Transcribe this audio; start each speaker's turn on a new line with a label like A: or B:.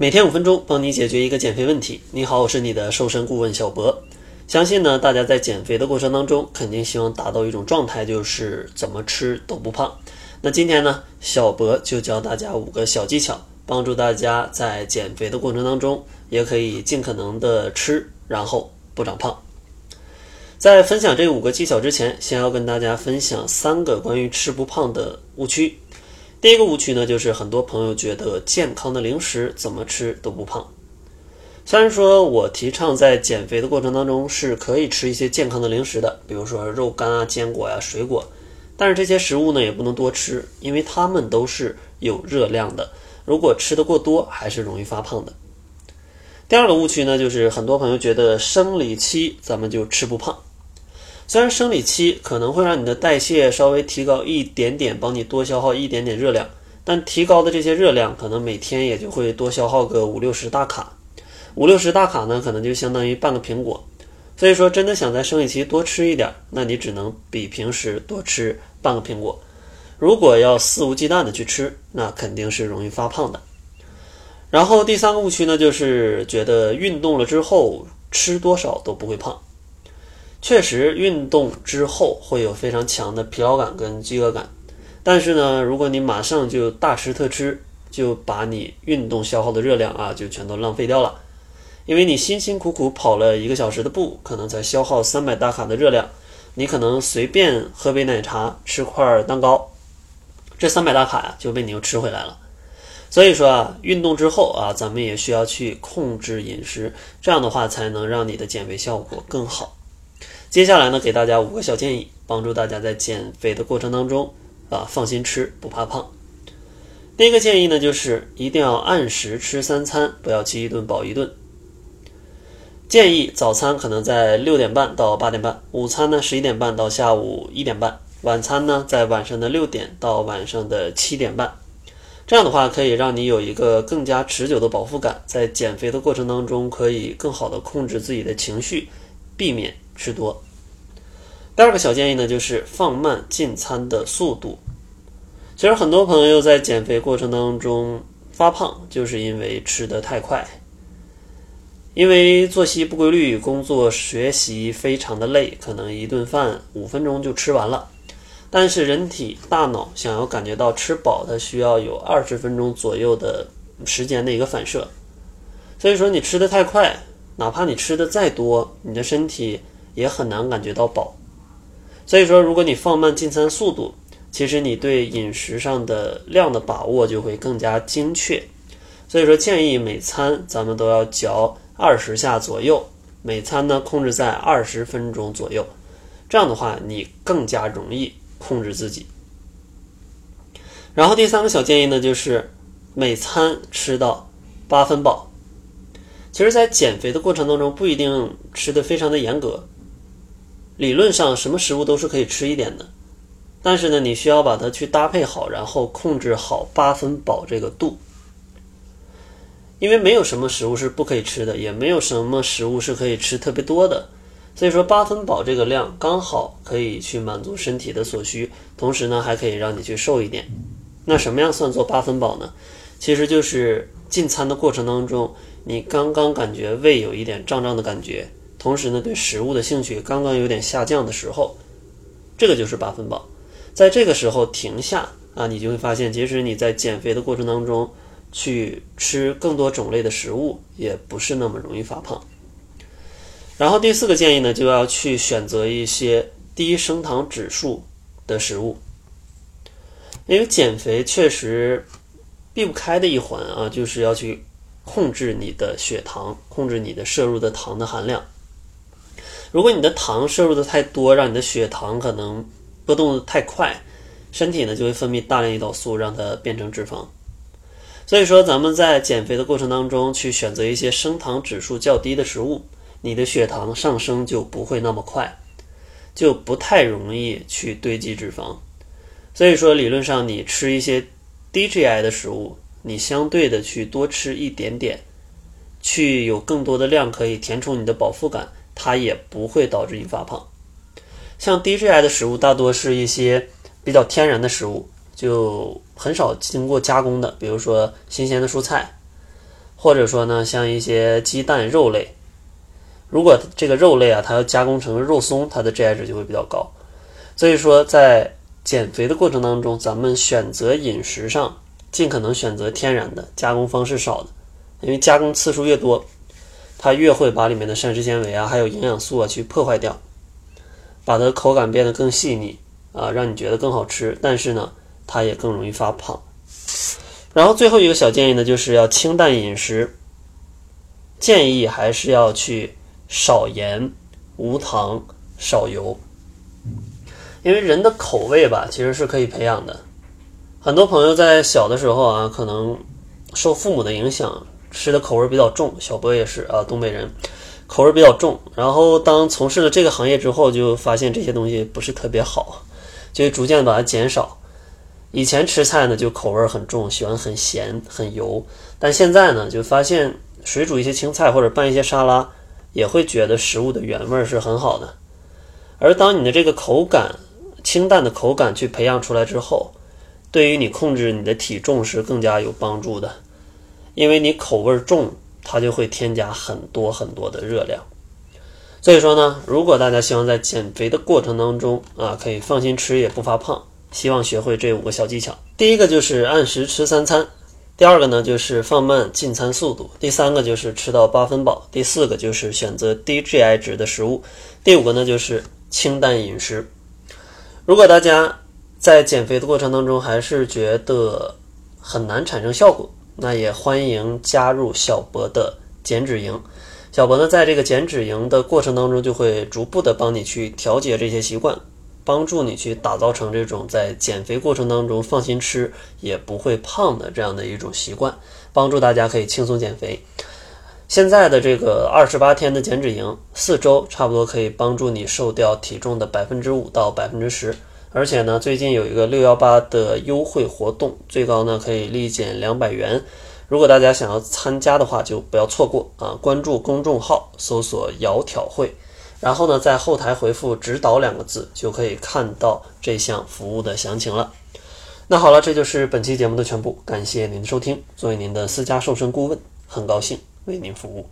A: 每天五分钟，帮你解决一个减肥问题。你好，我是你的瘦身顾问小博。相信呢，大家在减肥的过程当中，肯定希望达到一种状态，就是怎么吃都不胖。那今天呢，小博就教大家五个小技巧，帮助大家在减肥的过程当中，也可以尽可能的吃，然后不长胖。在分享这五个技巧之前，先要跟大家分享三个关于吃不胖的误区。第一个误区呢，就是很多朋友觉得健康的零食怎么吃都不胖。虽然说我提倡在减肥的过程当中是可以吃一些健康的零食的，比如说肉干啊、坚果呀、水果，但是这些食物呢也不能多吃，因为它们都是有热量的。如果吃的过多，还是容易发胖的。第二个误区呢，就是很多朋友觉得生理期咱们就吃不胖。虽然生理期可能会让你的代谢稍微提高一点点，帮你多消耗一点点热量，但提高的这些热量可能每天也就会多消耗个五六十大卡，五六十大卡呢，可能就相当于半个苹果。所以说，真的想在生理期多吃一点，那你只能比平时多吃半个苹果。如果要肆无忌惮的去吃，那肯定是容易发胖的。然后第三个误区呢，就是觉得运动了之后吃多少都不会胖。确实，运动之后会有非常强的疲劳感跟饥饿感，但是呢，如果你马上就大吃特吃，就把你运动消耗的热量啊，就全都浪费掉了。因为你辛辛苦苦跑了一个小时的步，可能才消耗三百大卡的热量，你可能随便喝杯奶茶、吃块蛋糕，这三百大卡呀就被你又吃回来了。所以说啊，运动之后啊，咱们也需要去控制饮食，这样的话才能让你的减肥效果更好。接下来呢，给大家五个小建议，帮助大家在减肥的过程当中啊放心吃，不怕胖。第一个建议呢，就是一定要按时吃三餐，不要饥一顿饱一顿。建议早餐可能在六点半到八点半，午餐呢十一点半到下午一点半，晚餐呢在晚上的六点到晚上的七点半。这样的话可以让你有一个更加持久的饱腹感，在减肥的过程当中可以更好的控制自己的情绪，避免。吃多。第二个小建议呢，就是放慢进餐的速度。其实很多朋友在减肥过程当中发胖，就是因为吃的太快，因为作息不规律，工作学习非常的累，可能一顿饭五分钟就吃完了。但是人体大脑想要感觉到吃饱，它需要有二十分钟左右的时间的一个反射。所以说你吃的太快，哪怕你吃的再多，你的身体。也很难感觉到饱，所以说，如果你放慢进餐速度，其实你对饮食上的量的把握就会更加精确。所以说，建议每餐咱们都要嚼二十下左右，每餐呢控制在二十分钟左右，这样的话你更加容易控制自己。然后第三个小建议呢，就是每餐吃到八分饱。其实，在减肥的过程当中，不一定吃的非常的严格。理论上，什么食物都是可以吃一点的，但是呢，你需要把它去搭配好，然后控制好八分饱这个度。因为没有什么食物是不可以吃的，也没有什么食物是可以吃特别多的，所以说八分饱这个量刚好可以去满足身体的所需，同时呢，还可以让你去瘦一点。那什么样算作八分饱呢？其实就是进餐的过程当中，你刚刚感觉胃有一点胀胀的感觉。同时呢，对食物的兴趣刚刚有点下降的时候，这个就是八分饱。在这个时候停下啊，你就会发现，即使你在减肥的过程当中去吃更多种类的食物，也不是那么容易发胖。然后第四个建议呢，就要去选择一些低升糖指数的食物，因为减肥确实避不开的一环啊，就是要去控制你的血糖，控制你的摄入的糖的含量。如果你的糖摄入的太多，让你的血糖可能波动的太快，身体呢就会分泌大量胰岛素，让它变成脂肪。所以说，咱们在减肥的过程当中，去选择一些升糖指数较低的食物，你的血糖上升就不会那么快，就不太容易去堆积脂肪。所以说，理论上你吃一些低 GI 的食物，你相对的去多吃一点点，去有更多的量可以填充你的饱腹感。它也不会导致你发胖。像低 GI 的食物，大多是一些比较天然的食物，就很少经过加工的，比如说新鲜的蔬菜，或者说呢，像一些鸡蛋、肉类，如果这个肉类啊，它要加工成肉松，它的 GI 值就会比较高。所以说，在减肥的过程当中，咱们选择饮食上，尽可能选择天然的，加工方式少的，因为加工次数越多，它越会把里面的膳食纤维啊，还有营养素啊去破坏掉，把它的口感变得更细腻啊，让你觉得更好吃，但是呢，它也更容易发胖。然后最后一个小建议呢，就是要清淡饮食，建议还是要去少盐、无糖、少油，因为人的口味吧，其实是可以培养的。很多朋友在小的时候啊，可能受父母的影响，吃的口味比较重。小波也是啊，东北人，口味比较重。然后当从事了这个行业之后，就发现这些东西不是特别好，就逐渐把它减少。以前吃菜呢，就口味很重，喜欢很咸、很油。但现在呢，就发现水煮一些青菜或者拌一些沙拉，也会觉得食物的原味是很好的。而当你的这个口感清淡的口感去培养出来之后，对于你控制你的体重是更加有帮助的。因为你口味重，它就会添加很多很多的热量。所以说呢，如果大家希望在减肥的过程当中啊，可以放心吃也不发胖。希望学会这五个小技巧。第一个就是按时吃三餐，第二个呢就是放慢进餐速度，第三个就是吃到八分饱，第四个就是选择低 GI 值的食物，第五个呢就是清淡饮食。如果大家在减肥的过程当中还是觉得很难产生效果，那也欢迎加入小博的减脂营。小博呢在这个减脂营的过程当中，就会逐步的帮你去调节这些习惯。帮助你去打造成这种在减肥过程当中放心吃也不会胖的这样的一种习惯，帮助大家可以轻松减肥。现在的这个二十八天的减脂营，四周差不多可以帮助你瘦掉体重的百分之五到百分之十。而且呢，最近有一个六幺八的优惠活动，最高呢可以立减两百元。如果大家想要参加的话，就不要错过啊！关注公众号，搜索“窈窕会”。然后呢，在后台回复“指导”两个字，就可以看到这项服务的详情了。那好了，这就是本期节目的全部，感谢您的收听。作为您的私家瘦身顾问，很高兴为您服务。